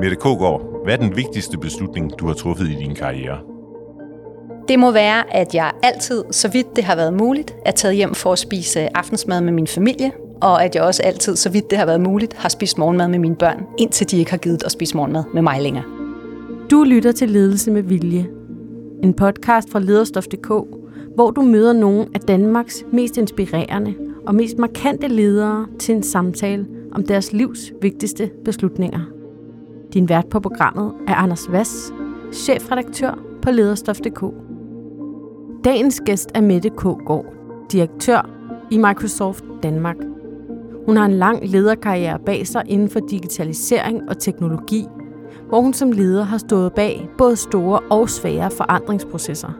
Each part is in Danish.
Mette Kogård, hvad er den vigtigste beslutning, du har truffet i din karriere? Det må være, at jeg altid, så vidt det har været muligt, er taget hjem for at spise aftensmad med min familie, og at jeg også altid, så vidt det har været muligt, har spist morgenmad med mine børn, indtil de ikke har givet at spise morgenmad med mig længere. Du lytter til Ledelse med Vilje, en podcast fra lederstof.dk, hvor du møder nogle af Danmarks mest inspirerende og mest markante ledere til en samtale om deres livs vigtigste beslutninger. Din vært på programmet er Anders Vass, chefredaktør på lederstof.dk. Dagens gæst er Mette K. Gård, direktør i Microsoft Danmark. Hun har en lang lederkarriere bag sig inden for digitalisering og teknologi, hvor hun som leder har stået bag både store og svære forandringsprocesser.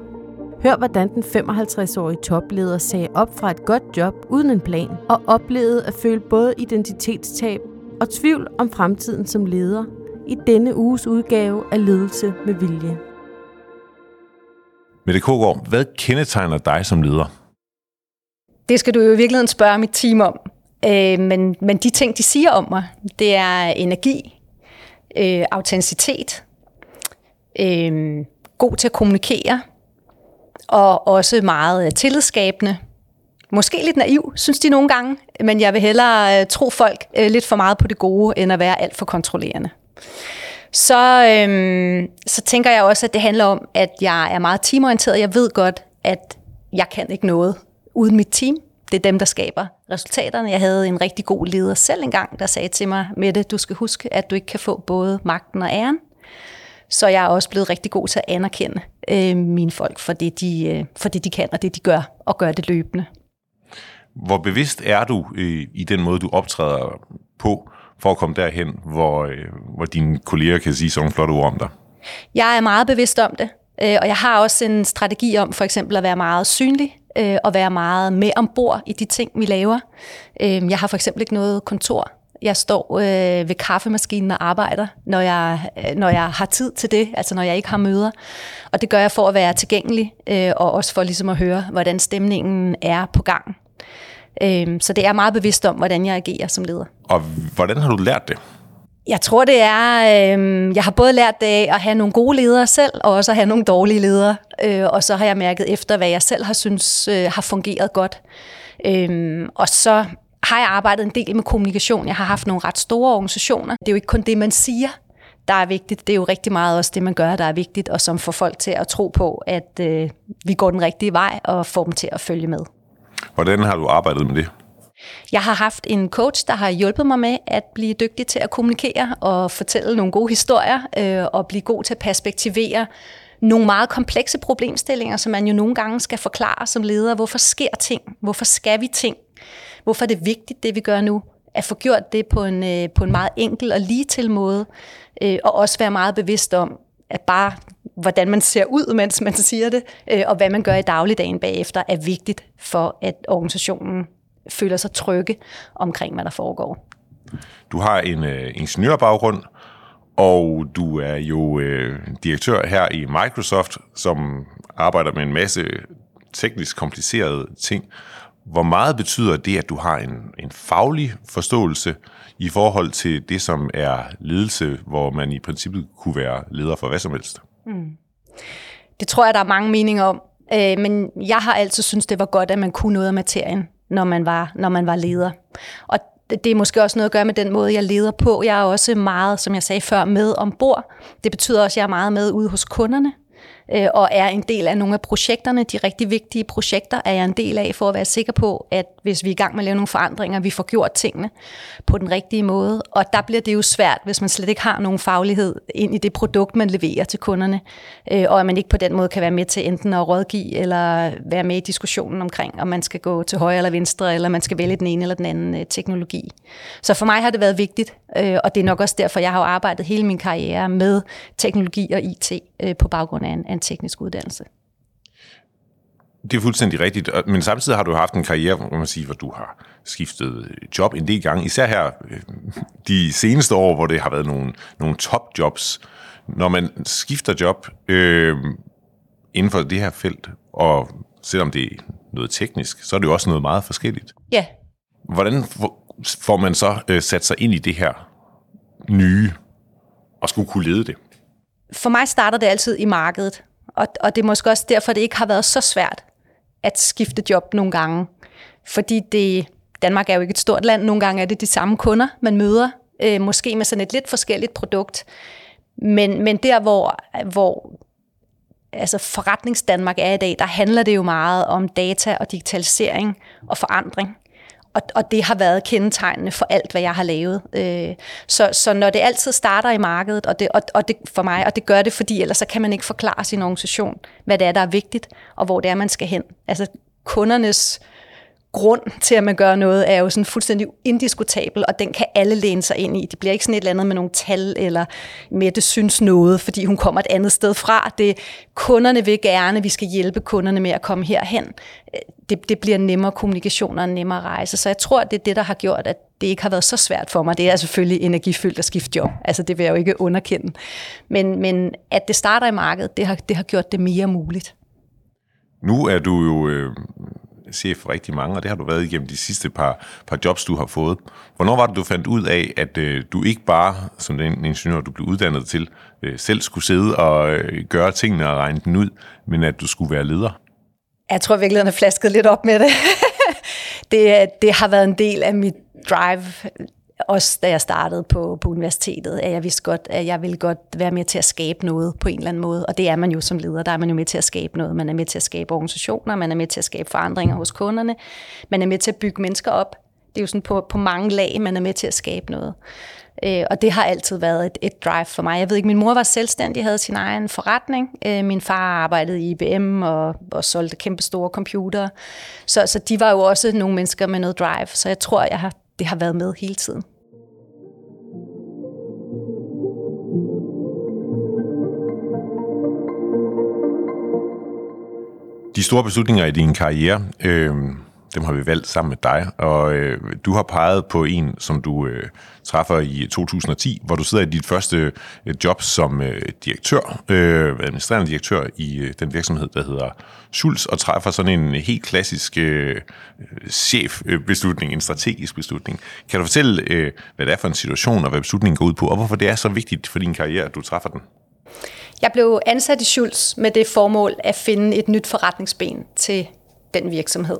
Hør, hvordan den 55-årige topleder sagde op fra et godt job uden en plan, og oplevede at føle både identitetstab og tvivl om fremtiden som leder i denne uges udgave af Ledelse med Vilje. Mette Kogård, hvad kendetegner dig som leder? Det skal du jo i virkeligheden spørge mit team om. Øh, men, men de ting, de siger om mig, det er energi, øh, autenticitet, øh, god til at kommunikere, og også meget tillidsskabende. Måske lidt naiv, synes de nogle gange, men jeg vil hellere øh, tro folk øh, lidt for meget på det gode, end at være alt for kontrollerende. Så, øhm, så tænker jeg også, at det handler om, at jeg er meget teamorienteret. Jeg ved godt, at jeg kan ikke noget uden mit team. Det er dem, der skaber resultaterne. Jeg havde en rigtig god leder selv engang, der sagde til mig, Mette, du skal huske, at du ikke kan få både magten og æren. Så jeg er også blevet rigtig god til at anerkende øh, mine folk for det, de, øh, for det, de kan og det, de gør, og gør det løbende. Hvor bevidst er du øh, i den måde, du optræder på, for at komme derhen, hvor, øh, hvor dine kolleger kan sige sådan flotte ord om dig? Jeg er meget bevidst om det, øh, og jeg har også en strategi om for eksempel at være meget synlig øh, og være meget med ombord i de ting, vi laver. Øh, jeg har for eksempel ikke noget kontor. Jeg står øh, ved kaffemaskinen og arbejder, når jeg, øh, når jeg har tid til det, altså når jeg ikke har møder. Og det gør jeg for at være tilgængelig, øh, og også for ligesom at høre, hvordan stemningen er på gang. Øh, så det er meget bevidst om, hvordan jeg agerer som leder. Og hvordan har du lært det? Jeg tror, det er, øh, jeg har både lært det af at have nogle gode ledere selv, og også at have nogle dårlige ledere. Øh, og så har jeg mærket efter, hvad jeg selv har synes øh, har fungeret godt. Øh, og så har jeg arbejdet en del med kommunikation. Jeg har haft nogle ret store organisationer. Det er jo ikke kun det, man siger, der er vigtigt. Det er jo rigtig meget også det, man gør, der er vigtigt, og som får folk til at tro på, at øh, vi går den rigtige vej, og får dem til at følge med. Hvordan har du arbejdet med det? Jeg har haft en coach, der har hjulpet mig med at blive dygtig til at kommunikere og fortælle nogle gode historier øh, og blive god til at perspektivere nogle meget komplekse problemstillinger, som man jo nogle gange skal forklare som leder. Hvorfor sker ting? Hvorfor skal vi ting? Hvorfor er det vigtigt, det vi gør nu? At få gjort det på en, øh, på en meget enkel og lige til måde, øh, og også være meget bevidst om, at bare hvordan man ser ud, mens man siger det, øh, og hvad man gør i dagligdagen bagefter, er vigtigt for, at organisationen føler sig trygge omkring, hvad der foregår. Du har en øh, ingeniørbaggrund, og du er jo øh, direktør her i Microsoft, som arbejder med en masse teknisk komplicerede ting. Hvor meget betyder det, at du har en, en faglig forståelse i forhold til det, som er ledelse, hvor man i princippet kunne være leder for hvad som helst? Mm. Det tror jeg, der er mange meninger om. Øh, men jeg har altid syntes, det var godt, at man kunne noget af materien, når man var, når man var leder. Og det er måske også noget at gøre med den måde, jeg leder på. Jeg er også meget, som jeg sagde før, med ombord. Det betyder også, at jeg er meget med ude hos kunderne øh, og er en del af nogle af projekterne. De rigtig vigtige projekter er jeg en del af, for at være sikker på, at hvis vi er i gang med at lave nogle forandringer, vi får gjort tingene på den rigtige måde. Og der bliver det jo svært, hvis man slet ikke har nogen faglighed ind i det produkt, man leverer til kunderne, øh, og at man ikke på den måde kan være med til enten at rådgive eller være med i diskussionen omkring, om man skal gå til højre eller venstre, eller man skal vælge den ene eller den anden øh, teknologi. Så for mig har det været vigtigt, øh, og det er nok også derfor, jeg har arbejdet hele min karriere med teknologi og IT øh, på baggrund af en, en teknisk uddannelse. Det er fuldstændig rigtigt, men samtidig har du haft en karriere, hvor man siger, hvor du har skiftet job en del gange, især her øh, de seneste år, hvor det har været nogle, nogle top-jobs. Når man skifter job øh, inden for det her felt, og selvom det er noget teknisk, så er det jo også noget meget forskelligt. Ja. Hvordan får man så øh, sat sig ind i det her nye at skulle kunne lede det? For mig starter det altid i markedet, og, og det er måske også derfor, det ikke har været så svært at skifte job nogle gange. Fordi det, Danmark er jo ikke et stort land, nogle gange er det de samme kunder, man møder, øh, måske med sådan et lidt forskelligt produkt. Men, men der, hvor, hvor altså forretnings Danmark er i dag, der handler det jo meget om data og digitalisering og forandring. Og, og det har været kendetegnende for alt, hvad jeg har lavet. Øh, så, så når det altid starter i markedet, og det, og, og det for mig, og det gør det, fordi ellers så kan man ikke forklare sin organisation, hvad det er, der er vigtigt, og hvor det er, man skal hen. Altså kundernes øh, grund til, at man gør noget, er jo sådan fuldstændig indiskutabel, og den kan alle læne sig ind i. Det bliver ikke sådan et eller andet med nogle tal, eller med det synes noget, fordi hun kommer et andet sted fra. Det, kunderne vil gerne, vi skal hjælpe kunderne med at komme herhen. Det, det bliver nemmere kommunikation og nemmere rejse. Så jeg tror, det er det, der har gjort, at det ikke har været så svært for mig. Det er selvfølgelig energifyldt at skifte job. Altså, det vil jeg jo ikke underkende. Men, men at det starter i markedet, det har, det har gjort det mere muligt. Nu er du jo øh, chef for rigtig mange, og det har du været igennem de sidste par, par jobs, du har fået. Hvornår var det, du fandt ud af, at øh, du ikke bare, som den ingeniør, du blev uddannet til, øh, selv skulle sidde og øh, gøre tingene og regne den ud, men at du skulle være leder? Jeg tror virkelig, han har flasket lidt op med det. det. Øh, det har været en del af mit drive også da jeg startede på, på universitetet, at jeg vidste godt, at jeg ville godt være med til at skabe noget på en eller anden måde. Og det er man jo som leder. Der er man jo med til at skabe noget. Man er med til at skabe organisationer, man er med til at skabe forandringer hos kunderne. Man er med til at bygge mennesker op. Det er jo sådan på, på mange lag, man er med til at skabe noget. Øh, og det har altid været et, et drive for mig. Jeg ved ikke, min mor var selvstændig, havde sin egen forretning. Øh, min far arbejdede i IBM og, og solgte kæmpe store computere. Så, så de var jo også nogle mennesker med noget drive. Så jeg tror, jeg har det har været med hele tiden. De store beslutninger i din karriere, øh, dem har vi valgt sammen med dig, og øh, du har peget på en, som du øh, træffer i 2010, hvor du sidder i dit første øh, job som øh, direktør, øh, administrerende direktør i øh, den virksomhed, der hedder Schulz, og træffer sådan en helt klassisk øh, chefbeslutning, en strategisk beslutning. Kan du fortælle, øh, hvad det er for en situation, og hvad beslutningen går ud på, og hvorfor det er så vigtigt for din karriere, at du træffer den? Jeg blev ansat i Schulz med det formål at finde et nyt forretningsben til den virksomhed.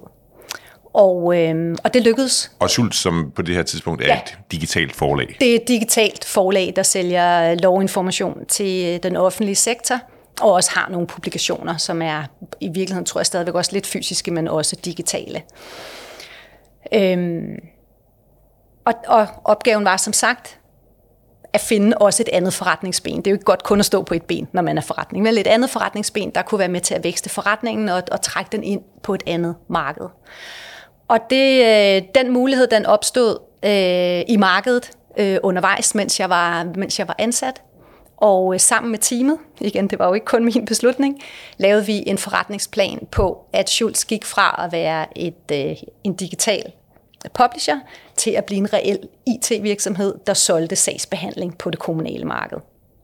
Og, øh, og det lykkedes. Og Schultz, som på det her tidspunkt er ja. et digitalt forlag. Det er et digitalt forlag, der sælger lovinformation til den offentlige sektor, og også har nogle publikationer, som er i virkeligheden, tror jeg stadigvæk også lidt fysiske, men også digitale. Øhm, og, og opgaven var som sagt at finde også et andet forretningsben. Det er jo ikke godt kun at stå på et ben, når man er forretning, men et andet forretningsben, der kunne være med til at vækste forretningen og, og trække den ind på et andet marked. Og det, øh, den mulighed, den opstod øh, i markedet øh, undervejs, mens jeg var, mens jeg var ansat. Og øh, sammen med teamet, igen, det var jo ikke kun min beslutning, lavede vi en forretningsplan på, at Schultz gik fra at være et, øh, en digital publisher til at blive en reel IT-virksomhed, der solgte sagsbehandling på det kommunale marked.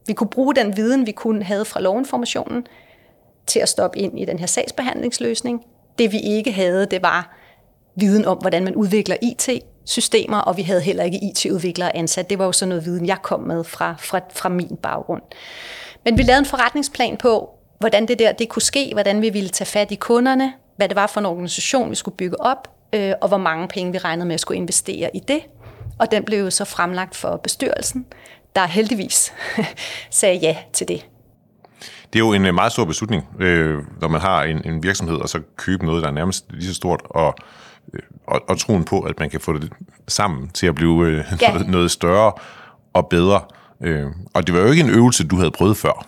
Vi kunne bruge den viden, vi kunne have fra lovinformationen, til at stoppe ind i den her sagsbehandlingsløsning. Det vi ikke havde, det var viden om, hvordan man udvikler IT-systemer, og vi havde heller ikke IT-udviklere ansat. Det var jo sådan noget viden, jeg kom med fra, fra, fra min baggrund. Men vi lavede en forretningsplan på, hvordan det der det kunne ske, hvordan vi ville tage fat i kunderne, hvad det var for en organisation, vi skulle bygge op, øh, og hvor mange penge vi regnede med at skulle investere i det. Og den blev jo så fremlagt for bestyrelsen, der heldigvis sagde ja til det. Det er jo en øh, meget stor beslutning, øh, når man har en, en virksomhed, og så købe noget, der er nærmest lige så stort, og og, og troen på, at man kan få det sammen til at blive øh, ja. noget, noget større og bedre. Øh, og det var jo ikke en øvelse, du havde prøvet før.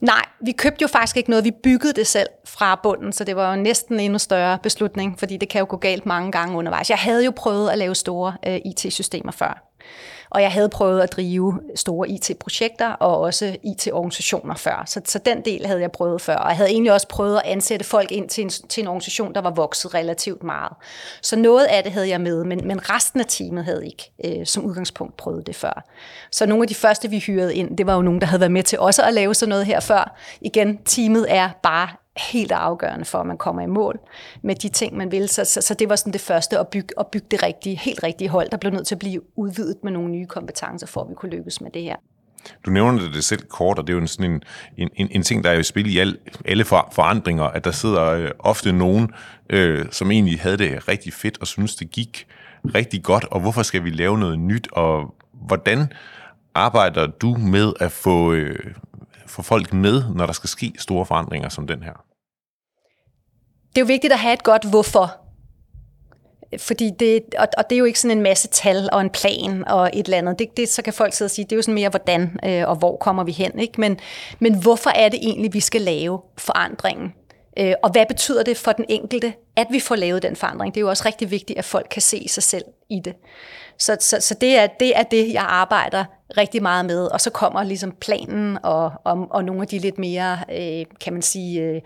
Nej, vi købte jo faktisk ikke noget. Vi byggede det selv fra bunden, så det var jo næsten en endnu større beslutning, fordi det kan jo gå galt mange gange undervejs. Jeg havde jo prøvet at lave store øh, IT-systemer før. Og jeg havde prøvet at drive store IT-projekter og også IT-organisationer før. Så, så den del havde jeg prøvet før. Og jeg havde egentlig også prøvet at ansætte folk ind til en, til en organisation, der var vokset relativt meget. Så noget af det havde jeg med, men, men resten af teamet havde ikke øh, som udgangspunkt prøvet det før. Så nogle af de første, vi hyrede ind, det var jo nogen, der havde været med til også at lave sådan noget her før. Igen, teamet er bare helt afgørende for, at man kommer i mål med de ting, man vil. Så, så, så det var sådan det første at bygge, at bygge det rigtige, helt rigtige hold, der blev nødt til at blive udvidet med nogle nye kompetencer, for at vi kunne lykkes med det her. du nævner det selv kort, og det er jo en, sådan en, en, en, en ting, der er i spil i al, alle for, forandringer, at der sidder øh, ofte nogen, øh, som egentlig havde det rigtig fedt og synes det gik rigtig godt, og hvorfor skal vi lave noget nyt, og hvordan arbejder du med at få, øh, få folk med, når der skal ske store forandringer som den her? Det er jo vigtigt at have et godt hvorfor. Fordi det, og, og det er jo ikke sådan en masse tal og en plan og et eller andet. Det, det, så kan folk sidde og sige, det er jo sådan mere hvordan øh, og hvor kommer vi hen. Ikke? Men, men hvorfor er det egentlig, vi skal lave forandringen? Øh, og hvad betyder det for den enkelte, at vi får lavet den forandring? Det er jo også rigtig vigtigt, at folk kan se sig selv i det. Så, så, så det, er, det er det, jeg arbejder rigtig meget med. Og så kommer ligesom planen og, og, og nogle af de lidt mere, øh, kan man sige, øh,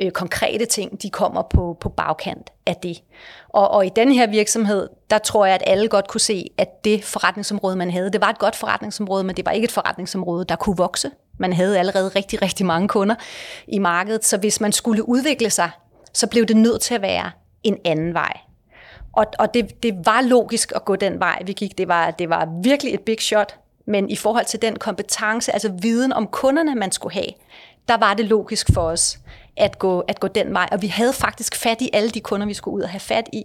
øh, konkrete ting, de kommer på, på bagkant af det. Og, og i den her virksomhed, der tror jeg, at alle godt kunne se, at det forretningsområde, man havde, det var et godt forretningsområde, men det var ikke et forretningsområde, der kunne vokse. Man havde allerede rigtig, rigtig mange kunder i markedet, så hvis man skulle udvikle sig, så blev det nødt til at være en anden vej. Og, og det, det var logisk at gå den vej, vi gik. Det var, det var virkelig et big shot, men i forhold til den kompetence, altså viden om kunderne, man skulle have, der var det logisk for os at gå, at gå den vej. Og vi havde faktisk fat i alle de kunder, vi skulle ud og have fat i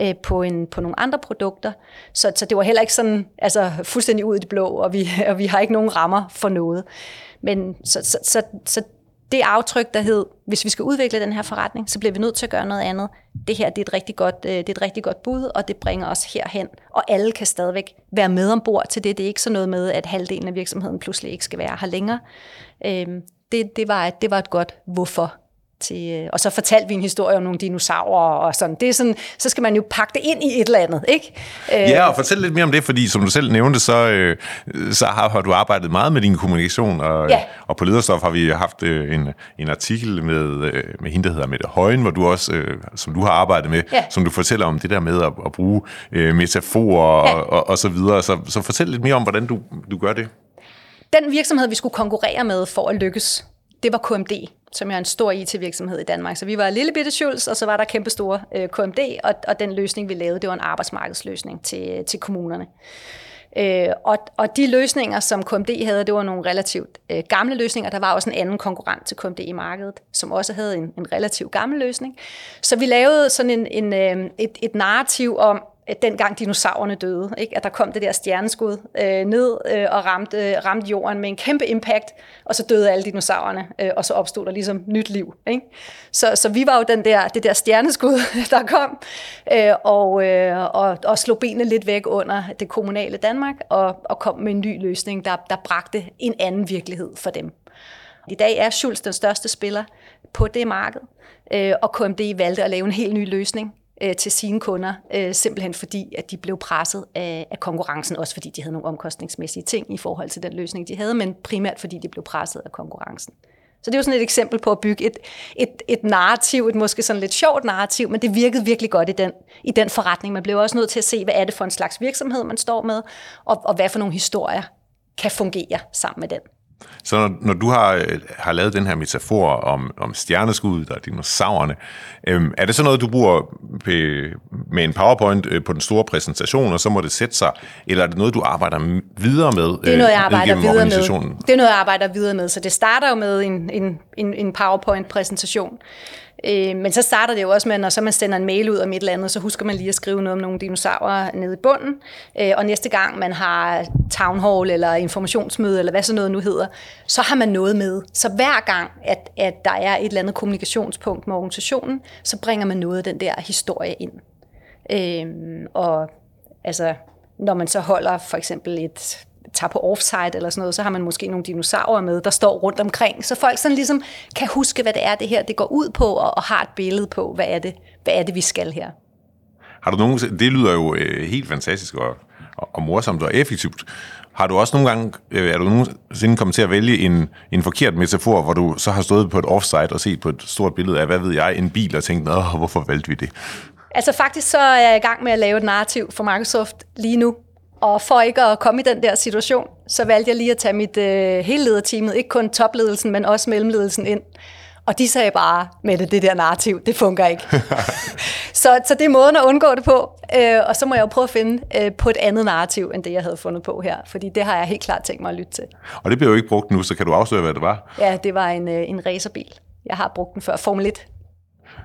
øh, på, en, på nogle andre produkter. Så, så det var heller ikke sådan altså, fuldstændig ud i det blå, og vi, og vi har ikke nogen rammer for noget. Men så, så, så, så det aftryk, der hed, hvis vi skal udvikle den her forretning, så bliver vi nødt til at gøre noget andet. Det her det er, et rigtig godt, øh, det er et rigtig godt bud, og det bringer os herhen. Og alle kan stadigvæk være med ombord til det. Det er ikke sådan noget med, at halvdelen af virksomheden pludselig ikke skal være her længere. Øhm, det, det, var, det var et godt hvorfor til, øh, og så fortalte vi en historie om nogle dinosaurer og sådan. Det er sådan, så skal man jo pakke det ind i et eller andet, ikke? Ja, og fortæl lidt mere om det, fordi som du selv nævnte, så, øh, så har, har du arbejdet meget med din kommunikation, og, ja. og på Lederstof har vi haft øh, en, en artikel med, med hende, der hedder Mette Højen, hvor du også, som du har arbejdet med, ja. som du fortæller om det der med at, at bruge metaforer ja. og, og, og så videre. Så, så fortæl lidt mere om, hvordan du, du gør det. Den virksomhed, vi skulle konkurrere med for at lykkes, det var KMD, som er en stor IT-virksomhed i Danmark. Så vi var lille bitte Schultz, og så var der kæmpe store øh, KMD, og, og den løsning, vi lavede, det var en arbejdsmarkedsløsning til, til kommunerne. Øh, og, og de løsninger, som KMD havde, det var nogle relativt øh, gamle løsninger. Der var også en anden konkurrent til KMD i markedet, som også havde en, en relativt gammel løsning. Så vi lavede sådan en, en, øh, et, et narrativ om, dengang dinosaurerne døde, ikke? at der kom det der stjerneskud øh, ned øh, og ramte, øh, ramte jorden med en kæmpe impact, og så døde alle dinosaurerne, øh, og så opstod der ligesom nyt liv. Ikke? Så, så vi var jo den der, det der stjerneskud, der kom, øh, og, øh, og, og slog benene lidt væk under det kommunale Danmark, og, og kom med en ny løsning, der, der bragte en anden virkelighed for dem. I dag er Schultz den største spiller på det marked, øh, og KMD valgte at lave en helt ny løsning, øh, til sine kunder, øh, simpelthen fordi, at de blev presset af, af konkurrencen, også fordi de havde nogle omkostningsmæssige ting i forhold til den løsning, de havde, men primært fordi de blev presset af konkurrencen. Så det er jo sådan et eksempel på at bygge et, et, et narrativ, et måske sådan lidt sjovt narrativ, men det virkede virkelig godt i den, i den forretning. Man blev også nødt til at se, hvad er det for en slags virksomhed, man står med, og, og hvad for nogle historier kan fungere sammen med den. Så når, når du har, øh, har lavet den her metafor om, om stjerneskuddet og dinosaurerne, øhm, er det så noget, du bruger med en PowerPoint øh, på den store præsentation, og så må det sætte sig, eller er det noget, du arbejder videre med det er noget, jeg øh, arbejder videre med. Det er noget, jeg arbejder videre med, så det starter jo med en, en, en, en PowerPoint-præsentation, Øh, men så starter det jo også med, når så man sender en mail ud om et eller andet, så husker man lige at skrive noget om nogle dinosaurer nede i bunden. Øh, og næste gang man har town hall eller informationsmøde, eller hvad så noget nu hedder, så har man noget med. Så hver gang, at, at der er et eller andet kommunikationspunkt med organisationen, så bringer man noget af den der historie ind. Øh, og altså, når man så holder for eksempel et tager på offside eller sådan noget, så har man måske nogle dinosaurer med, der står rundt omkring, så folk sådan ligesom kan huske, hvad det er, det her det går ud på, og, og har et billede på, hvad er det, hvad er det vi skal her. Har du nogen, det lyder jo øh, helt fantastisk og, og, og morsomt og effektivt. Har du også nogle gange, øh, er du nogensinde kommet til at vælge en, en forkert metafor, hvor du så har stået på et offside og set på et stort billede af, hvad ved jeg, en bil og tænkt, hvorfor valgte vi det? Altså faktisk så er jeg i gang med at lave et narrativ for Microsoft lige nu, og for ikke at komme i den der situation, så valgte jeg lige at tage mit øh, hele lederteamet, ikke kun topledelsen, men også mellemledelsen ind, Og de sagde bare, med det, der narrativ, det fungerer ikke. så, så det er måden at undgå det på. Øh, og så må jeg jo prøve at finde øh, på et andet narrativ, end det jeg havde fundet på her. Fordi det har jeg helt klart tænkt mig at lytte til. Og det bliver jo ikke brugt nu, så kan du afsløre, hvad det var? Ja, det var en, øh, en racerbil. Jeg har brugt den før. Formel 1.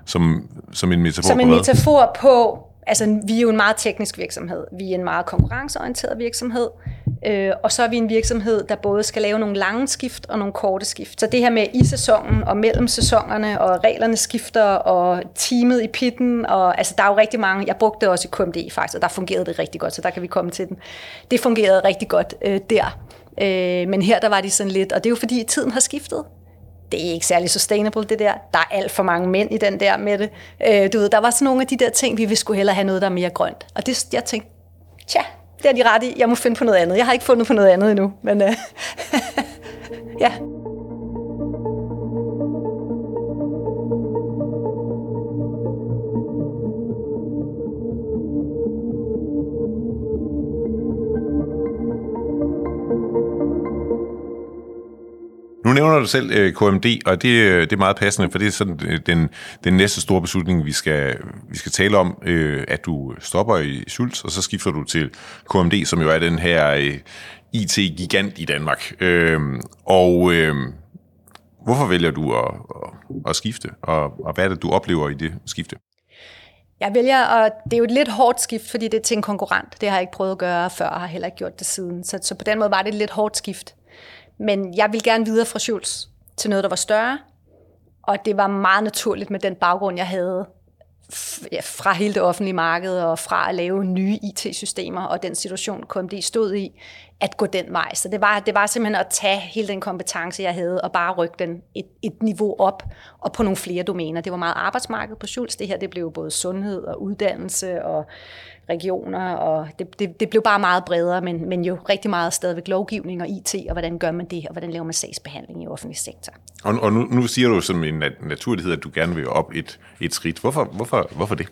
Som, som en metafor Som en på metafor på, altså vi er jo en meget teknisk virksomhed. Vi er en meget konkurrenceorienteret virksomhed. Øh, og så er vi en virksomhed, der både skal lave nogle lange skift og nogle korte skift. Så det her med i sæsonen og mellem sæsonerne, og reglerne skifter, og teamet i pitten, og altså der er jo rigtig mange, jeg brugte det også i KMD faktisk, og der fungerede det rigtig godt, så der kan vi komme til den. Det fungerede rigtig godt øh, der. Øh, men her der var de sådan lidt, og det er jo fordi tiden har skiftet det er ikke særlig sustainable, det der. Der er alt for mange mænd i den der med det. Øh, du ved, der var sådan nogle af de der ting, vi ville skulle hellere have noget, der er mere grønt. Og det, jeg tænkte, tja, det er de ret i. Jeg må finde på noget andet. Jeg har ikke fundet på noget andet endnu, men øh, ja. Nu nævner du selv øh, KMD, og det, øh, det er meget passende, for det er sådan øh, den, den næste store beslutning, vi skal, vi skal tale om, øh, at du stopper i Schultz, og så skifter du til KMD, som jo er den her øh, IT-gigant i Danmark. Øh, og øh, hvorfor vælger du at, at, at skifte, og, og hvad er det, du oplever i det skifte? Jeg vælger, og det er jo et lidt hårdt skift, fordi det er til en konkurrent. Det har jeg ikke prøvet at gøre før, og har heller ikke gjort det siden. Så, så på den måde var det et lidt hårdt skift. Men jeg vil gerne videre fra Schultz til noget, der var større. Og det var meget naturligt med den baggrund, jeg havde fra hele det offentlige marked og fra at lave nye IT-systemer og den situation, KMD stod i, at gå den vej. Så det var, det var simpelthen at tage hele den kompetence, jeg havde, og bare rykke den et, et niveau op og på nogle flere domæner. Det var meget arbejdsmarked på Schultz. Det her det blev både sundhed og uddannelse og regioner, og det, det, det blev bare meget bredere, men, men jo rigtig meget stadigvæk lovgivning og IT, og hvordan gør man det, og hvordan laver man sagsbehandling i offentlig sektor. Og, og nu, nu siger du som en naturlighed, at du gerne vil op et, et skridt. Hvorfor, hvorfor, hvorfor det?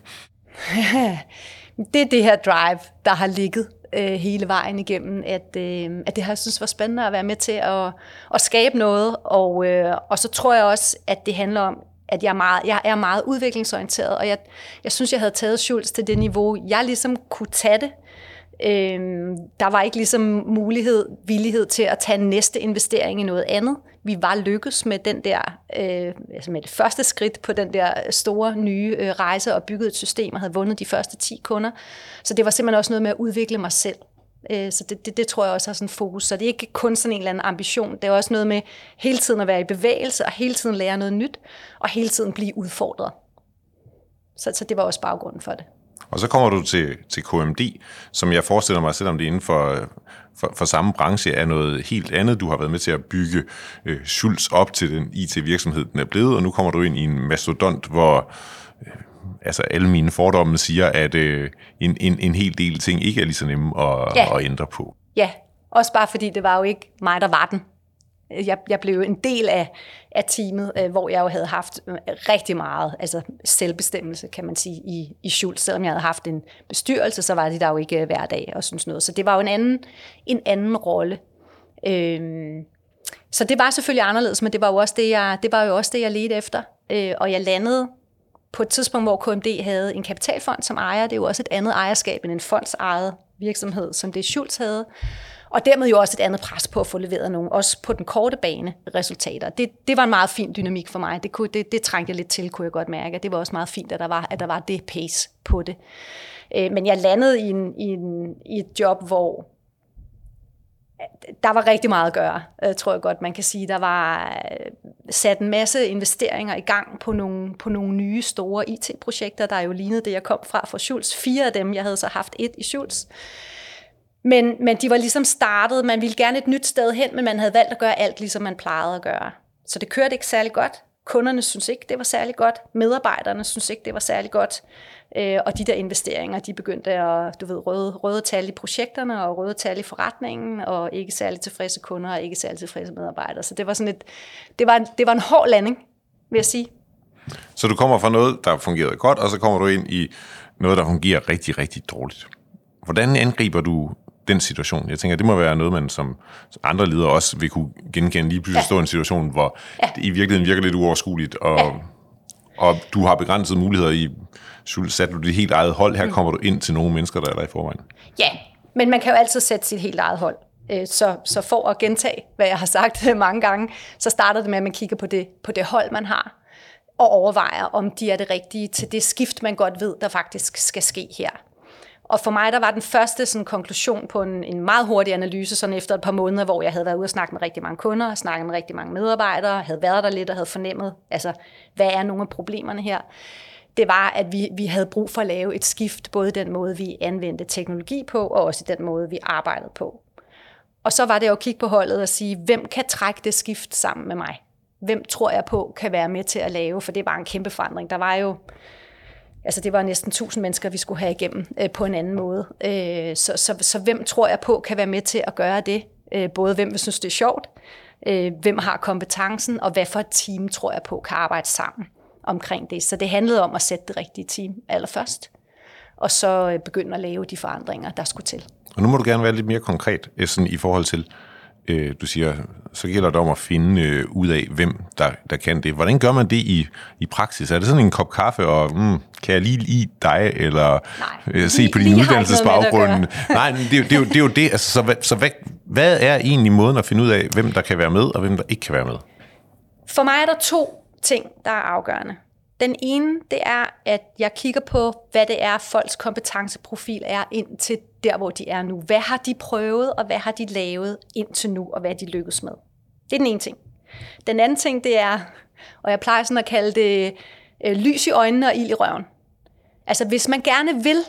det er det her drive, der har ligget øh, hele vejen igennem, at, øh, at det har jeg synes var spændende at være med til at, at skabe noget, og, øh, og så tror jeg også, at det handler om, at jeg er meget, jeg er meget udviklingsorienteret, og jeg, jeg synes, jeg havde taget Schultz til det niveau, jeg ligesom kunne tage det. Øhm, der var ikke ligesom mulighed, villighed til at tage næste investering i noget andet. Vi var lykkedes med den der, øh, altså med det første skridt på den der store nye øh, rejse og bygget et system og havde vundet de første 10 kunder. Så det var simpelthen også noget med at udvikle mig selv. Øh, så det, det, det tror jeg også har sådan fokus. Så det er ikke kun sådan en eller anden ambition. Det er også noget med hele tiden at være i bevægelse, og hele tiden lære noget nyt, og hele tiden blive udfordret. Så, så det var også baggrunden for det. Og så kommer du til, til KMD, som jeg forestiller mig, selvom det er inden for, for, for samme branche, er noget helt andet. Du har været med til at bygge øh, Schultz op til den IT-virksomhed, den er blevet, og nu kommer du ind i en mastodont, hvor øh, altså alle mine fordomme siger, at øh, en, en, en hel del ting ikke er lige så nemme at, ja. at ændre på. Ja, også bare fordi det var jo ikke mig, der var den. Jeg, jeg blev en del af, af teamet, øh, hvor jeg jo havde haft øh, rigtig meget altså selvbestemmelse, kan man sige, i, i Schultz. Selvom jeg havde haft en bestyrelse, så var det der jo ikke øh, hver dag og sådan noget. Så det var jo en anden, en anden rolle. Øhm, så det var selvfølgelig anderledes, men det var jo også det, jeg, det var jo også det, jeg ledte efter. Øh, og jeg landede på et tidspunkt, hvor KMD havde en kapitalfond som ejer. Det er jo også et andet ejerskab end en fondsejet virksomhed, som det Schultz havde. Og dermed jo også et andet pres på at få leveret nogle, også på den korte bane, resultater. Det, det var en meget fin dynamik for mig. Det, kunne, det, det trængte jeg lidt til, kunne jeg godt mærke. Det var også meget fint, at der var, at der var det pace på det. Øh, men jeg landede i, en, i, en, i et job, hvor der var rigtig meget at gøre, øh, tror jeg godt, man kan sige. Der var øh, sat en masse investeringer i gang på nogle, på nogle nye store IT-projekter, der jo lignede det, jeg kom fra for Schultz. Fire af dem, jeg havde så haft et i Schultz. Men, men de var ligesom startet, man ville gerne et nyt sted hen, men man havde valgt at gøre alt, ligesom man plejede at gøre. Så det kørte ikke særlig godt. Kunderne synes ikke, det var særlig godt. Medarbejderne synes ikke, det var særlig godt. Øh, og de der investeringer, de begyndte at, du ved, røde, røde tal i projekterne og røde tal i forretningen, og ikke særlig tilfredse kunder og ikke særlig tilfredse medarbejdere. Så det var sådan et, det var, en, det var en hård landing, vil jeg sige. Så du kommer fra noget, der fungerede godt, og så kommer du ind i noget, der fungerer rigtig, rigtig dårligt. Hvordan angriber du den situation. Jeg tænker, det må være noget, man som andre ledere også vil kunne genkende lige pludselig ja. stå i en situation, hvor ja. det i virkeligheden virker lidt uoverskueligt, og, ja. og du har begrænsede muligheder i, satte du dit helt eget hold, her mm. kommer du ind til nogle mennesker, der er der i forvejen. Ja, men man kan jo altid sætte sit helt eget hold. Øh, så, så for at gentage, hvad jeg har sagt mange gange, så starter det med, at man kigger på det, på det hold, man har, og overvejer, om de er det rigtige til det skift, man godt ved, der faktisk skal ske her. Og for mig, der var den første sådan, konklusion på en, en meget hurtig analyse, sådan efter et par måneder, hvor jeg havde været ude og snakke med rigtig mange kunder, snakket med rigtig mange medarbejdere, havde været der lidt og havde fornemmet, altså, hvad er nogle af problemerne her? Det var, at vi, vi havde brug for at lave et skift, både den måde, vi anvendte teknologi på, og også i den måde, vi arbejdede på. Og så var det jo at kigge på holdet og sige, hvem kan trække det skift sammen med mig? Hvem tror jeg på kan være med til at lave? For det var en kæmpe forandring. Der var jo altså det var næsten 1000 mennesker, vi skulle have igennem øh, på en anden måde. Øh, så, så, så hvem tror jeg på kan være med til at gøre det? Øh, både hvem vil synes, det er sjovt, øh, hvem har kompetencen, og hvad for et team tror jeg på kan arbejde sammen omkring det. Så det handlede om at sætte det rigtige team allerførst, og så øh, begynde at lave de forandringer, der skulle til. Og nu må du gerne være lidt mere konkret sådan i forhold til, øh, du siger, så gælder det om at finde øh, ud af, hvem der, der kan det. Hvordan gør man det i, i praksis? Er det sådan en kop kaffe, og mm, kan jeg lige lide dig, eller Nej, øh, se lige, på din uddannelsesbaggrund? Nej, det, det, er jo, det er jo det. Altså, så så hvad, hvad er egentlig måden at finde ud af, hvem der kan være med, og hvem der ikke kan være med? For mig er der to ting, der er afgørende. Den ene, det er, at jeg kigger på, hvad det er, folks kompetenceprofil er ind til der, hvor de er nu. Hvad har de prøvet, og hvad har de lavet indtil nu, og hvad de lykkes med? Det er den ene ting. Den anden ting, det er, og jeg plejer sådan at kalde det øh, lys i øjnene og ild i røven. Altså, hvis man gerne vil,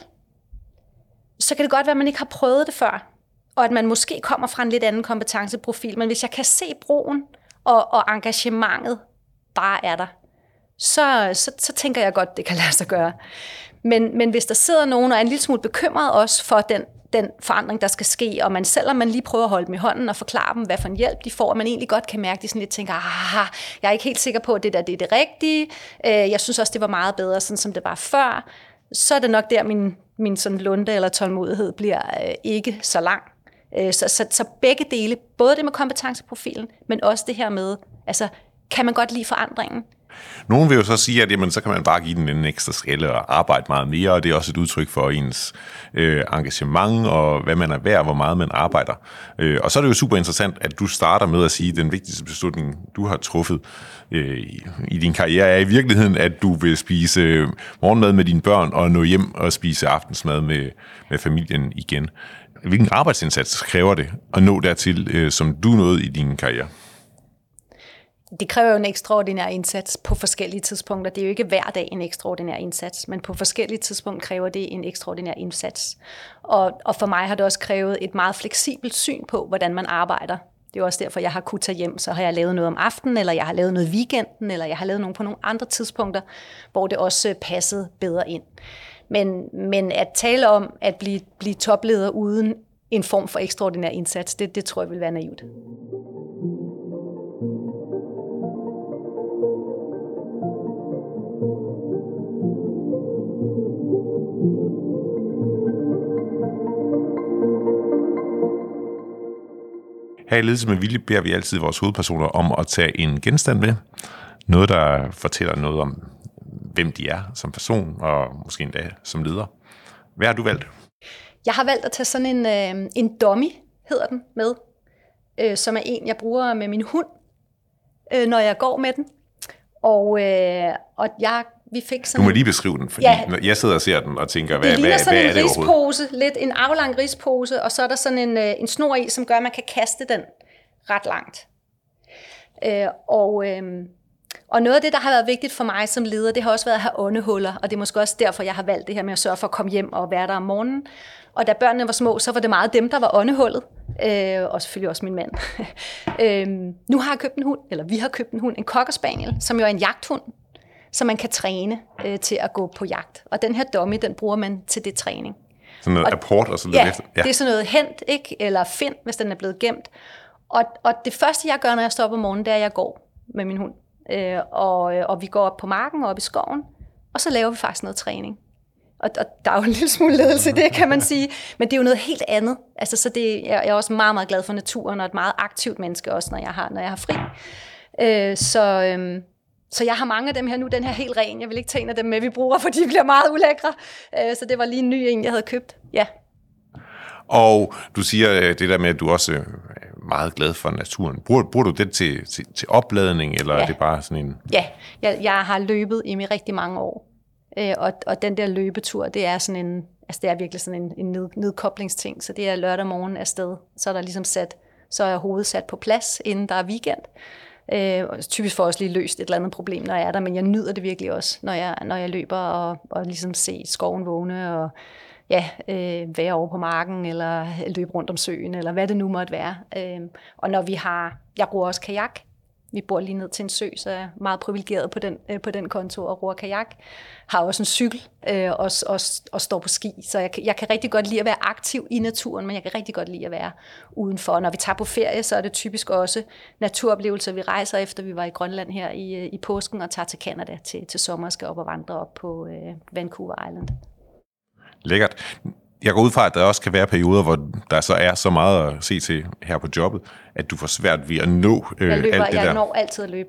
så kan det godt være, at man ikke har prøvet det før, og at man måske kommer fra en lidt anden kompetenceprofil. Men hvis jeg kan se broen og, og engagementet bare er der, så, så, så tænker jeg godt, det kan lade sig gøre. Men, men hvis der sidder nogen og er en lille smule bekymret også for den, den forandring, der skal ske, og man selvom man lige prøver at holde dem i hånden og forklare dem, hvad for en hjælp de får, og man egentlig godt kan mærke, at de sådan lidt tænker, ah, jeg er ikke helt sikker på, at det der det er det rigtige. Øh, jeg synes også, det var meget bedre, sådan som det var før. Så er det nok der, min, min sådan lunde eller tålmodighed bliver øh, ikke så lang. Øh, så, så, så begge dele, både det med kompetenceprofilen, men også det her med, altså, kan man godt lide forandringen? Nogen vil jo så sige, at jamen, så kan man bare give den en ekstra skalle og arbejde meget mere, og det er også et udtryk for ens øh, engagement og hvad man er værd, hvor meget man arbejder. Øh, og så er det jo super interessant, at du starter med at sige, at den vigtigste beslutning, du har truffet øh, i din karriere, er i virkeligheden, at du vil spise øh, morgenmad med dine børn og nå hjem og spise aftensmad med, med familien igen. Hvilken arbejdsindsats kræver det at nå dertil, øh, som du nåede i din karriere? Det kræver jo en ekstraordinær indsats på forskellige tidspunkter. Det er jo ikke hver dag en ekstraordinær indsats, men på forskellige tidspunkter kræver det en ekstraordinær indsats. Og, og for mig har det også krævet et meget fleksibelt syn på, hvordan man arbejder. Det er også derfor, jeg har kunnet tage hjem, så har jeg lavet noget om aftenen, eller jeg har lavet noget weekenden, eller jeg har lavet noget på nogle andre tidspunkter, hvor det også passede bedre ind. Men, men at tale om at blive, blive topleder uden en form for ekstraordinær indsats, det, det tror jeg vil være naivt. Her i Ledelse med Vilje beder vi altid vores hovedpersoner om at tage en genstand med. Noget, der fortæller noget om, hvem de er som person, og måske endda som leder. Hvad har du valgt? Jeg har valgt at tage sådan en, øh, en dummy, hedder den, med, øh, som er en, jeg bruger med min hund, øh, når jeg går med den. Og, øh, og jeg vi fik sådan du må lige beskrive den, fordi ja, jeg sidder og ser den og tænker, hvad, det hvad, sådan hvad en er det rispose, lidt en aflang rispose, og så er der sådan en, øh, en snor i, som gør, at man kan kaste den ret langt. Øh, og, øh, og noget af det, der har været vigtigt for mig som leder, det har også været at have åndehuller, og det er måske også derfor, jeg har valgt det her med at sørge for at komme hjem og være der om morgenen. Og da børnene var små, så var det meget dem, der var åndehullet, øh, og selvfølgelig også min mand. øh, nu har jeg købt en hund, eller vi har købt en hund, en cocker spaniel, som jo er en jagthund, så man kan træne øh, til at gå på jagt. Og den her dummy, den bruger man til det træning. Sådan noget og, apport og sådan ja, efter? Ja, det er sådan noget hent, ikke? eller find, hvis den er blevet gemt. Og, og det første, jeg gør, når jeg står op om morgenen, det er, at jeg går med min hund. Øh, og, og vi går op på marken og op i skoven, og så laver vi faktisk noget træning. Og, og der er jo en lille smule ledelse det, kan man sige. Men det er jo noget helt andet. Altså, så det, jeg, jeg er også meget, meget glad for naturen, og et meget aktivt menneske også, når jeg har, når jeg har fri. Øh, så, øhm, så jeg har mange af dem her nu, den her helt ren. Jeg vil ikke tage en af dem med, vi bruger, for de bliver meget ulækre. Øh, så det var lige en ny en, jeg havde købt. Ja. Og du siger øh, det der med, at du også er meget glad for naturen. Bruger, bruger du det til, til, til opladning, eller ja. er det bare sådan en... Ja, jeg, jeg har løbet i mig rigtig mange år. Øh, og, og den der løbetur, det er sådan en, altså det er virkelig sådan en, en ned, nedkoblingsting. Så det er lørdag morgen afsted. Så er der ligesom sat, så er hovedet sat på plads, inden der er weekend. Øh, typisk får jeg også lige løst et eller andet problem, når jeg er der, men jeg nyder det virkelig også, når jeg, når jeg løber og, og ligesom se skoven vågne og ja, øh, være over på marken, eller løbe rundt om søen, eller hvad det nu måtte være. Øh, og når vi har, jeg bruger også kajak, vi bor lige ned til en sø, så jeg er meget privilegeret på den, øh, på den konto og roer kajak. Har også en cykel øh, og, og, og står på ski, så jeg, jeg kan rigtig godt lide at være aktiv i naturen, men jeg kan rigtig godt lide at være udenfor. Når vi tager på ferie, så er det typisk også naturoplevelser. Vi rejser efter, vi var i Grønland her i, øh, i påsken og tager til Canada til, til sommer og skal op og vandre op på øh, Vancouver Island. Lækkert jeg går ud fra, at der også kan være perioder, hvor der så er så meget at se til her på jobbet, at du får svært ved at nå øh, jeg løber, alt det jeg der. Jeg når altid at løbe.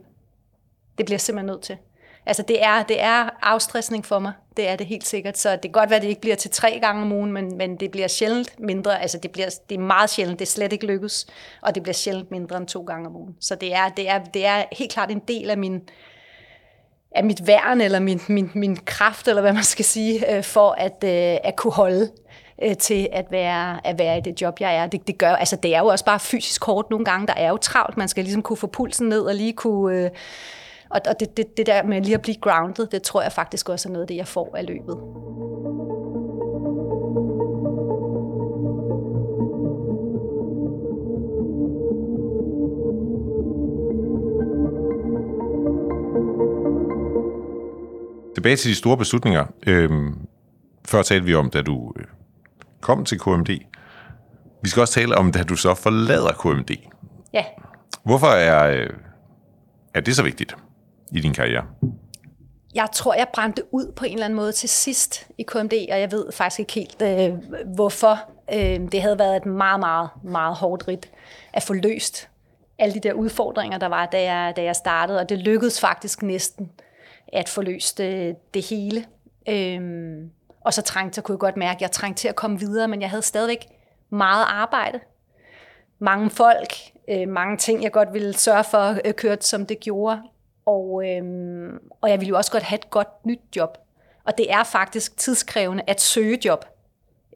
Det bliver jeg simpelthen nødt til. Altså det er, det er afstressning for mig, det er det helt sikkert. Så det kan godt være, at det ikke bliver til tre gange om ugen, men, men det bliver sjældent mindre. Altså det, bliver, det er meget sjældent, det er slet ikke lykkes, og det bliver sjældent mindre end to gange om ugen. Så det er, det er, det er helt klart en del af min, af mit værn, eller min, min, min kraft, eller hvad man skal sige, øh, for at, øh, at kunne holde øh, til at være, at være i det job, jeg er. Det, det, gør, altså, det er jo også bare fysisk hårdt nogle gange. Der er jo travlt. Man skal ligesom kunne få pulsen ned og lige kunne... Øh, og og det, det, det der med lige at blive grounded, det tror jeg faktisk også er noget af det, jeg får af løbet. Tilbage til de store beslutninger. Øhm, før talte vi om, da du øh, kom til KMD. Vi skal også tale om, da du så forlader KMD. Ja. Hvorfor er, øh, er det så vigtigt i din karriere? Jeg tror, jeg brændte ud på en eller anden måde til sidst i KMD, og jeg ved faktisk ikke helt, øh, hvorfor. Øh, det havde været et meget, meget, meget hårdt rit at få løst alle de der udfordringer, der var, da jeg, da jeg startede, og det lykkedes faktisk næsten at få løst øh, det hele. Øh, og så trængte, så kunne jeg godt mærke, at jeg trængte til at komme videre, men jeg havde stadigvæk meget arbejde. Mange folk, øh, mange ting, jeg godt ville sørge for øh, kørte, som det gjorde. Og, øh, og jeg ville jo også godt have et godt nyt job. Og det er faktisk tidskrævende at søge job.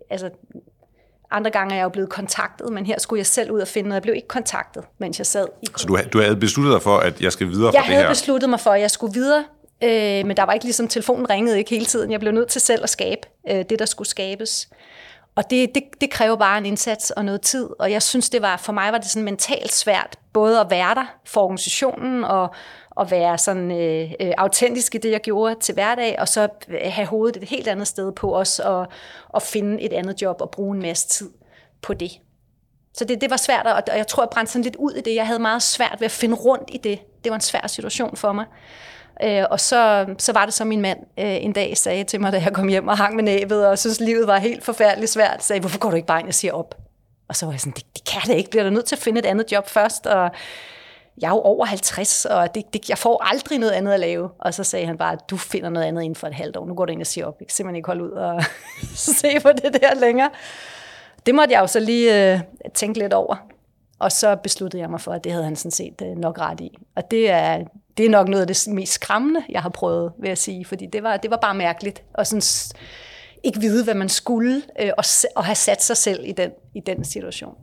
Altså, andre gange er jeg jo blevet kontaktet, men her skulle jeg selv ud og finde noget. Jeg blev ikke kontaktet, mens jeg sad i Så du, du havde besluttet dig for, at jeg skal videre jeg fra det her? Jeg havde besluttet mig for, at jeg skulle videre, øh, men der var ikke ligesom, telefonen ringede ikke hele tiden. Jeg blev nødt til selv at skabe øh, det, der skulle skabes. Og det, det, det kræver bare en indsats og noget tid, og jeg synes, det var, for mig var det sådan mentalt svært, både at være der for organisationen, og at være sådan øh, øh, autentisk i det, jeg gjorde til hverdag, og så øh, have hovedet et helt andet sted på os, og, og finde et andet job og bruge en masse tid på det. Så det, det var svært, og jeg tror, jeg brændte sådan lidt ud i det. Jeg havde meget svært ved at finde rundt i det. Det var en svær situation for mig. Øh, og så, så var det så min mand øh, en dag sagde til mig, da jeg kom hjem og hang med næbet, og synes livet var helt forfærdeligt svært, sagde, hvorfor går du ikke bare ind og siger op? Og så var jeg sådan, det, det kan det ikke, bliver du nødt til at finde et andet job først, og jeg er jo over 50, og det, det, jeg får aldrig noget andet at lave. Og så sagde han bare, at du finder noget andet inden for et halvt år. Nu går du ind og siger op. Jeg kan simpelthen ikke holde ud og se på det der længere. Det måtte jeg jo så lige øh, tænke lidt over. Og så besluttede jeg mig for, at det havde han sådan set øh, nok ret i. Og det er, det er nok noget af det mest skræmmende, jeg har prøvet, vil jeg sige. Fordi det var, det var bare mærkeligt. Og sådan ikke vide, hvad man skulle, øh, og, og have sat sig selv i den, i den situation.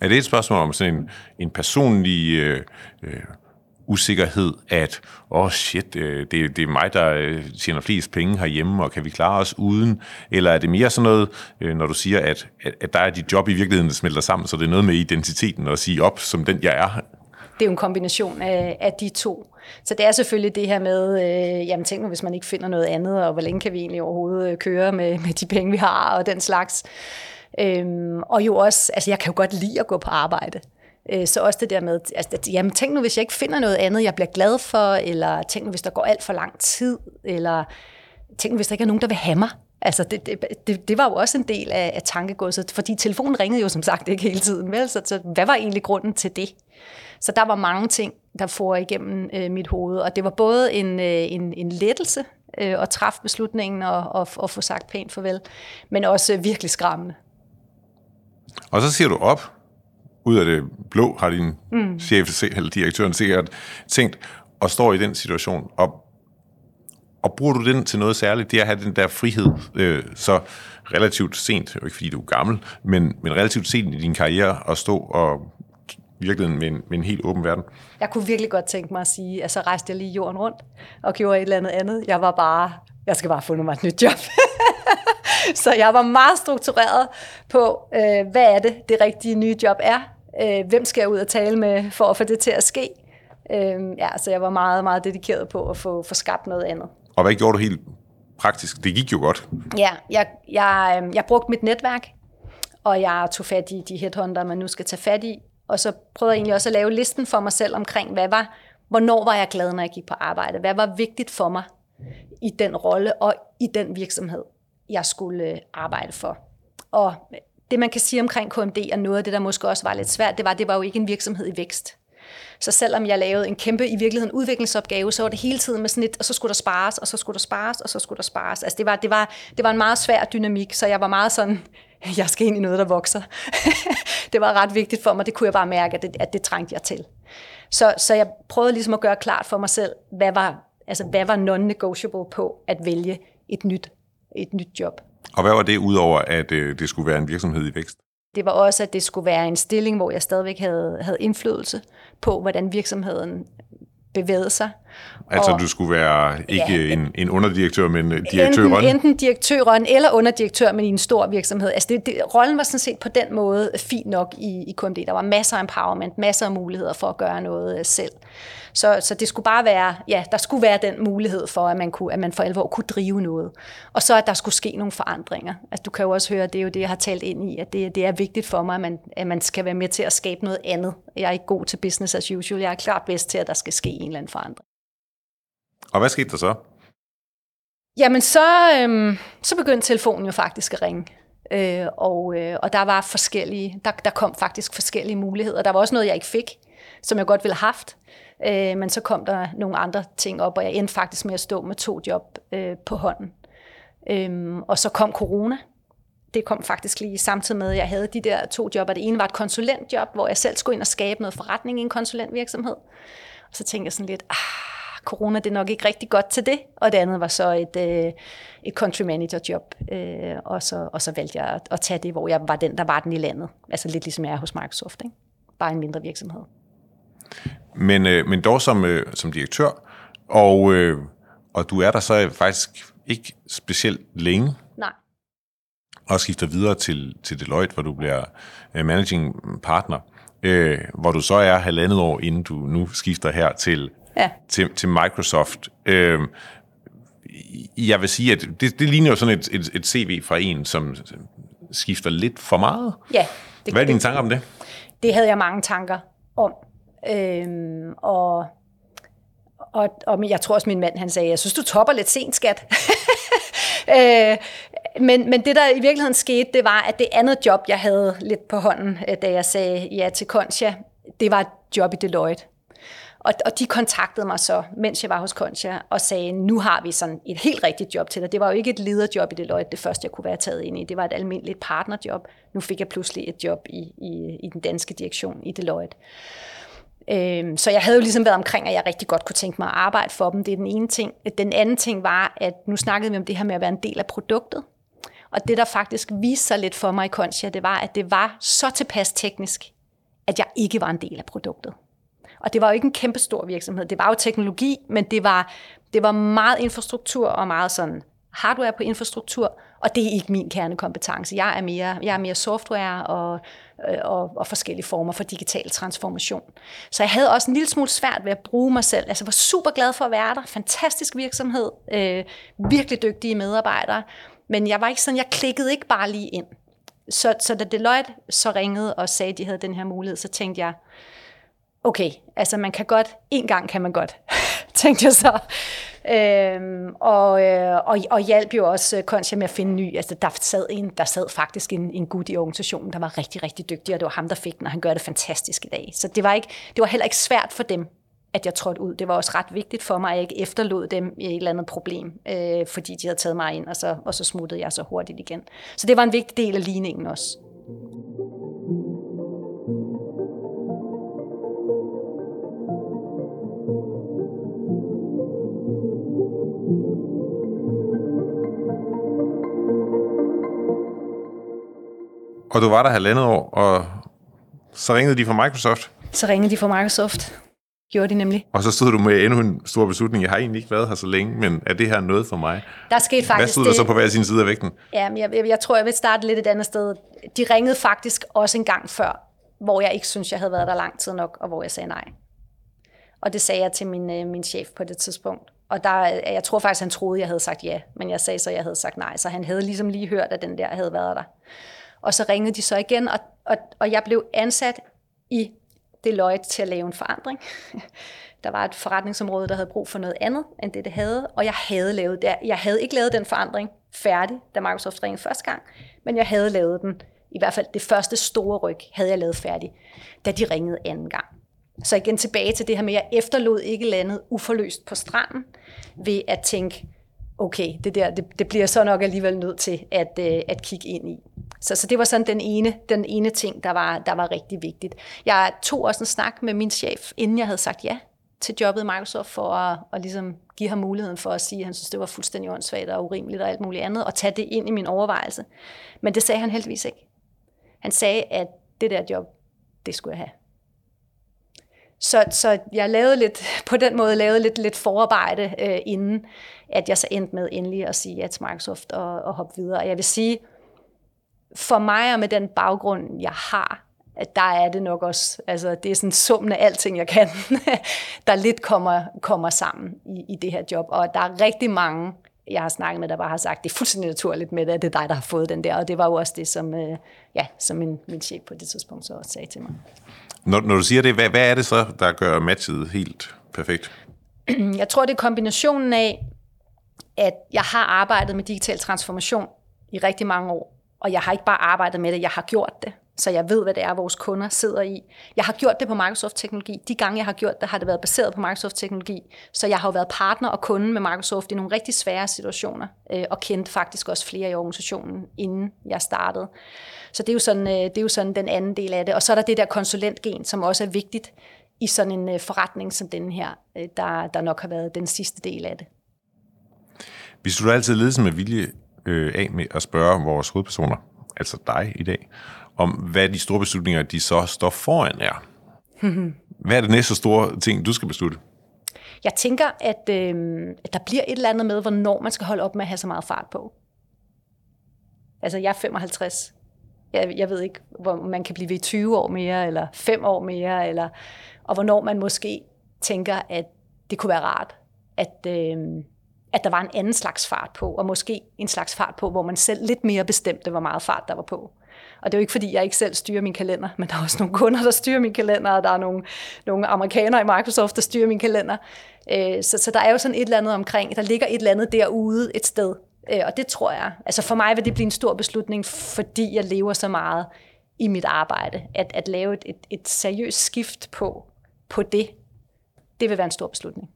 Er det et spørgsmål om sådan en, en personlig øh, øh, usikkerhed, at åh oh shit, øh, det, det er mig, der øh, tjener flest penge herhjemme, og kan vi klare os uden? Eller er det mere sådan noget, øh, når du siger, at, at, der er dit job i virkeligheden, der smelter sammen, så det er noget med identiteten at sige op som den, jeg er? Det er jo en kombination af, af de to. Så det er selvfølgelig det her med, øh, jamen tænk nu, hvis man ikke finder noget andet, og hvor længe kan vi egentlig overhovedet køre med, med de penge, vi har, og den slags. Øhm, og jo også, altså jeg kan jo godt lide at gå på arbejde. Øh, så også det der med, altså, jamen tænk nu, hvis jeg ikke finder noget andet, jeg bliver glad for, eller tænk nu, hvis der går alt for lang tid, eller tænk nu, hvis der ikke er nogen, der vil have mig. Altså, det, det, det, det var jo også en del af, af tankegodset, fordi telefonen ringede jo som sagt ikke hele tiden, vel? Så, så hvad var egentlig grunden til det? Så der var mange ting, der får igennem øh, mit hoved, og det var både en, øh, en, en lettelse øh, at træffe beslutningen og, og, og få sagt pænt farvel, men også øh, virkelig skræmmende. Og så siger du op, ud af det blå, har din mm. chef eller direktøren sikkert tænkt, og står i den situation, og, og bruger du den til noget særligt, det er at have den der frihed, øh, så relativt sent, jo ikke fordi du er gammel, men, men relativt sent i din karriere, at stå og virkelig med en, med en helt åben verden. Jeg kunne virkelig godt tænke mig at sige, at så rejste jeg lige jorden rundt og gjorde et eller andet andet. Jeg var bare, jeg skal bare få mig et nyt job. så jeg var meget struktureret på, øh, hvad er det, det rigtige nye job er. Øh, hvem skal jeg ud og tale med for at få det til at ske? Øh, ja, så jeg var meget, meget dedikeret på at få, få skabt noget andet. Og hvad gjorde du helt praktisk? Det gik jo godt. Ja, jeg, jeg, jeg brugte mit netværk, og jeg tog fat i de headhunter, man nu skal tage fat i, og så prøvede jeg egentlig også at lave listen for mig selv omkring, hvad var, hvornår var jeg glad, når jeg gik på arbejde? Hvad var vigtigt for mig i den rolle og i den virksomhed, jeg skulle øh, arbejde for? Og det, man kan sige omkring KMD, og noget af det, der måske også var lidt svært, det var, det var jo ikke en virksomhed i vækst. Så selvom jeg lavede en kæmpe, i virkeligheden, udviklingsopgave, så var det hele tiden med sådan et, og så skulle der spares, og så skulle der spares, og så skulle der spares. Altså det var, det var, det var en meget svær dynamik, så jeg var meget sådan, jeg skal ind i noget, der vokser. det var ret vigtigt for mig, det kunne jeg bare mærke, at det, at det trængte jeg til. Så, så jeg prøvede ligesom at gøre klart for mig selv, hvad var, altså, hvad var non-negotiable på at vælge et nyt, et nyt job. Og hvad var det, udover at øh, det skulle være en virksomhed i vækst? Det var også, at det skulle være en stilling, hvor jeg stadigvæk havde, havde indflydelse på, hvordan virksomheden bevægede sig. Altså, og, du skulle være ikke ja, en, en underdirektør, men direktøren? Enten, enten direktøren eller underdirektør, men i en stor virksomhed. Altså, det, det, rollen var sådan set på den måde fint nok i, i KMD. Der var masser af empowerment, masser af muligheder for at gøre noget selv. Så, så det skulle bare være, ja, der skulle være den mulighed for, at man, kunne, at man for alvor kunne drive noget. Og så at der skulle ske nogle forandringer. Altså, du kan jo også høre, det er jo det, jeg har talt ind i, at det, det er vigtigt for mig, at man, at man skal være med til at skabe noget andet. Jeg er ikke god til business as usual. Jeg er klart bedst til, at der skal ske en eller anden forandring. Og hvad skete der så? Jamen, så, øhm, så begyndte telefonen jo faktisk at ringe. Øh, og, øh, og der var forskellige, der, der kom faktisk forskellige muligheder. Der var også noget, jeg ikke fik, som jeg godt ville have haft. Øh, men så kom der nogle andre ting op, og jeg endte faktisk med at stå med to job øh, på hånden. Øh, og så kom corona. Det kom faktisk lige samtidig med, at jeg havde de der to job. Det ene var et konsulentjob, hvor jeg selv skulle ind og skabe noget forretning i en konsulentvirksomhed. Og så tænkte jeg sådan lidt, ah, corona det er nok ikke rigtig godt til det. Og det andet var så et, øh, et country manager job. Øh, og, så, og så valgte jeg at, at tage det, hvor jeg var den, der var den i landet. Altså lidt ligesom jeg er hos Microsoft. Ikke? Bare en mindre virksomhed. Men, øh, men dog som, øh, som direktør, og, øh, og du er der så faktisk ikke specielt længe. Nej. Og skifter videre til, til Deloitte, hvor du bliver øh, managing partner. Øh, hvor du så er halvandet år, inden du nu skifter her til, ja. til, til Microsoft. Øh, jeg vil sige, at det, det ligner jo sådan et, et, et CV fra en, som skifter lidt for meget. Ja. Det, Hvad er dine tanker om det? Det havde jeg mange tanker om. Øhm, og, og, og jeg tror også, min mand han sagde, jeg synes, du topper lidt sent, skat. øh, men, men det, der i virkeligheden skete, det var, at det andet job, jeg havde lidt på hånden, øh, da jeg sagde ja til Concha, det var et job i Deloitte. Og, og de kontaktede mig så, mens jeg var hos Concha, og sagde, nu har vi sådan et helt rigtigt job til dig. Det var jo ikke et lederjob i Deloitte, det første, jeg kunne være taget ind i. Det var et almindeligt partnerjob. Nu fik jeg pludselig et job i, i, i den danske direktion i Deloitte. Øhm, så jeg havde jo ligesom været omkring, at jeg rigtig godt kunne tænke mig at arbejde for dem. Det er den ene ting. Den anden ting var, at nu snakkede vi om det her med at være en del af produktet. Og det, der faktisk viste sig lidt for mig i Concha, det var, at det var så tilpas teknisk, at jeg ikke var en del af produktet. Og det var jo ikke en kæmpe stor virksomhed. Det var jo teknologi, men det var, det var meget infrastruktur og meget sådan hardware på infrastruktur, og det er ikke min kernekompetence. Jeg er mere, jeg er mere software og, øh, og, og forskellige former for digital transformation. Så jeg havde også en lille smule svært ved at bruge mig selv. Altså, jeg var super glad for at være der. Fantastisk virksomhed. Øh, virkelig dygtige medarbejdere. Men jeg var ikke sådan, jeg klikkede ikke bare lige ind. Så, så da Deloitte så ringede og sagde, at de havde den her mulighed, så tænkte jeg, okay, altså man kan godt, en gang kan man godt, tænkte jeg så. Øhm, og, øh, og, og hjalp jo også øh, Concha med at finde ny. Altså, der sad, en, der sad faktisk en, en gut i organisationen, der var rigtig, rigtig dygtig, og det var ham, der fik den, og han gør det fantastisk i dag. Så det var, ikke, det var heller ikke svært for dem at jeg trådte ud. Det var også ret vigtigt for mig, at jeg ikke efterlod dem i et eller andet problem, øh, fordi de havde taget mig ind, og så, og så smuttede jeg så hurtigt igen. Så det var en vigtig del af ligningen også. Og du var der halvandet år, og så ringede de fra Microsoft. Så ringede de fra Microsoft. Gjorde de nemlig. Og så stod du med endnu en stor beslutning. Jeg har egentlig ikke været her så længe, men er det her noget for mig? Der skete faktisk Hvad stod der det, så på hver sin side af vægten? Ja, men jeg, jeg, jeg tror, jeg vil starte lidt et andet sted. De ringede faktisk også en gang før, hvor jeg ikke synes, jeg havde været der lang tid nok, og hvor jeg sagde nej. Og det sagde jeg til min, øh, min chef på det tidspunkt. Og der, jeg tror faktisk, han troede, jeg havde sagt ja, men jeg sagde så, jeg havde sagt nej. Så han havde ligesom lige hørt, at den der havde været der. Og så ringede de så igen, og, og, og jeg blev ansat i Deloitte til at lave en forandring. Der var et forretningsområde, der havde brug for noget andet, end det det havde, og jeg havde lavet det. Jeg havde ikke lavet den forandring færdig, da Microsoft ringede første gang, men jeg havde lavet den, i hvert fald det første store ryg, havde jeg lavet færdig, da de ringede anden gang. Så igen tilbage til det her med, at jeg efterlod ikke landet uforløst på stranden, ved at tænke, okay, det der, det, det bliver så nok alligevel nødt til at, øh, at kigge ind i. Så, så det var sådan den ene, den ene ting, der var, der var rigtig vigtigt. Jeg tog også en snak med min chef, inden jeg havde sagt ja til jobbet i Microsoft, for at, at ligesom give ham muligheden for at sige, at han synes, det var fuldstændig åndssvagt og urimeligt og alt muligt andet, og tage det ind i min overvejelse. Men det sagde han heldigvis ikke. Han sagde, at det der job, det skulle jeg have. Så, så jeg lavede lidt, på den måde lavede lidt, lidt forarbejde, øh, inden at jeg så endte med endelig at sige ja til Microsoft og, og hoppe videre. Og jeg vil sige, for mig og med den baggrund, jeg har, at der er det nok også, altså det er sådan summen af alting, jeg kan, der lidt kommer, kommer sammen i, i det her job. Og der er rigtig mange, jeg har snakket med, der bare har sagt, det er fuldstændig naturligt med det, at det er dig, der har fået den der. Og det var jo også det, som, øh, ja, som min, min chef på det tidspunkt så også sagde til mig. Når, når du siger det, hvad, hvad er det så, der gør matchet helt perfekt? Jeg tror, det er kombinationen af, at jeg har arbejdet med digital transformation i rigtig mange år, og jeg har ikke bare arbejdet med det, jeg har gjort det. Så jeg ved, hvad det er, vores kunder sidder i. Jeg har gjort det på Microsoft-teknologi. De gange, jeg har gjort det, har det været baseret på Microsoft-teknologi. Så jeg har jo været partner og kunde med Microsoft i nogle rigtig svære situationer, øh, og kendte faktisk også flere i organisationen, inden jeg startede. Så det er, jo sådan, øh, det er jo sådan den anden del af det. Og så er der det der konsulentgen, som også er vigtigt i sådan en øh, forretning som den her, øh, der, der nok har været den sidste del af det. Vi slutter altid ledelsen med vilje øh, af med at spørge vores hovedpersoner, altså dig i dag, om hvad de store beslutninger, de så står foran er. hvad er det næste store ting, du skal beslutte? Jeg tænker, at, øh, at der bliver et eller andet med, hvornår man skal holde op med at have så meget fart på. Altså, jeg er 55. Jeg, jeg ved ikke, hvor man kan blive ved 20 år mere, eller 5 år mere, eller, og hvornår man måske tænker, at det kunne være rart, at, øh, at der var en anden slags fart på, og måske en slags fart på, hvor man selv lidt mere bestemte, hvor meget fart der var på. Og det er jo ikke, fordi jeg ikke selv styrer min kalender, men der er også nogle kunder, der styrer min kalender, og der er nogle, nogle amerikanere i Microsoft, der styrer min kalender. Øh, så, så der er jo sådan et eller andet omkring, der ligger et eller andet derude et sted. Øh, og det tror jeg, altså for mig vil det blive en stor beslutning, fordi jeg lever så meget i mit arbejde, at, at lave et, et, et seriøst skift på, på det, det vil være en stor beslutning.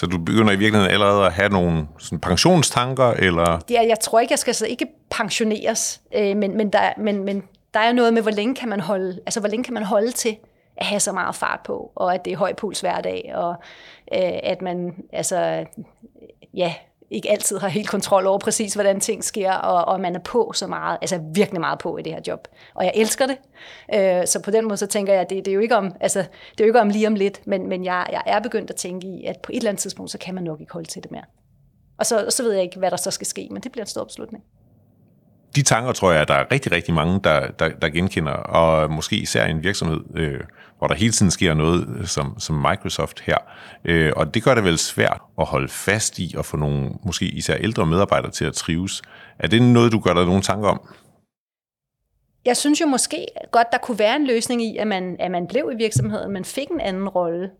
Så du begynder i virkeligheden allerede at have nogle sådan pensionstanker, eller? Ja, jeg tror ikke, jeg skal så ikke pensioneres, øh, men, men, der, men, men der er noget med, hvor længe kan man holde, altså hvor længe kan man holde til at have så meget fart på, og at det er høj puls hver dag, og øh, at man altså, ja, ikke altid har helt kontrol over præcis, hvordan ting sker, og, og man er på så meget, altså virkelig meget på i det her job. Og jeg elsker det. Øh, så på den måde, så tænker jeg, at det, det, er jo ikke om, altså, det er jo ikke om lige om lidt, men, men jeg, jeg er begyndt at tænke i, at på et eller andet tidspunkt, så kan man nok ikke holde til det mere. Og så, så ved jeg ikke, hvad der så skal ske, men det bliver en stor beslutning de tanker tror jeg, at der er rigtig, rigtig mange, der, der, der genkender, og måske især en virksomhed, øh, hvor der hele tiden sker noget som, som Microsoft her. Øh, og det gør det vel svært at holde fast i og få nogle, måske især ældre medarbejdere til at trives. Er det noget, du gør dig nogle tanker om? Jeg synes jo måske godt, der kunne være en løsning i, at man, at man blev i virksomheden, men fik en anden rolle,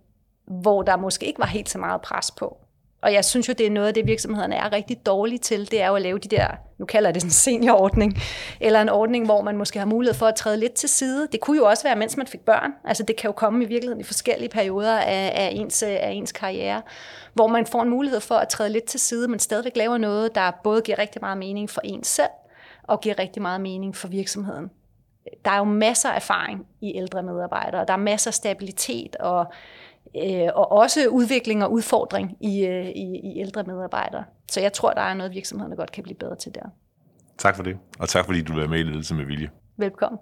hvor der måske ikke var helt så meget pres på. Og jeg synes jo, det er noget af det, virksomhederne er rigtig dårlige til, det er jo at lave de der, nu kalder jeg det en seniorordning, eller en ordning, hvor man måske har mulighed for at træde lidt til side. Det kunne jo også være, mens man fik børn. Altså det kan jo komme i virkeligheden i forskellige perioder af, af, ens, af ens karriere, hvor man får en mulighed for at træde lidt til side, men stadigvæk laver noget, der både giver rigtig meget mening for en selv, og giver rigtig meget mening for virksomheden. Der er jo masser af erfaring i ældre medarbejdere, der er masser af stabilitet og øh, og også udvikling og udfordring i, øh, i, i ældre medarbejdere. Så jeg tror, der er noget, virksomhederne godt kan blive bedre til der. Tak for det, og tak fordi du er med i Ledelse med Vilje. Velkommen.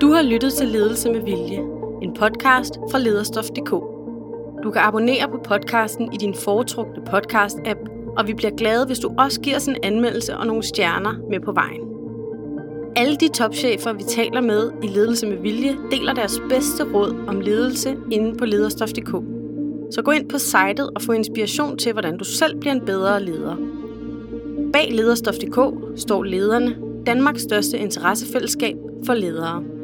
Du har lyttet til Ledelse med Vilje, en podcast fra lederstof.dk. Du kan abonnere på podcasten i din foretrukne podcast-app, og vi bliver glade, hvis du også giver os en anmeldelse og nogle stjerner med på vejen. Alle de topchefer, vi taler med i Ledelse med Vilje, deler deres bedste råd om ledelse inde på lederstof.dk. Så gå ind på sitet og få inspiration til, hvordan du selv bliver en bedre leder. Bag lederstof.dk står lederne, Danmarks største interessefællesskab for ledere.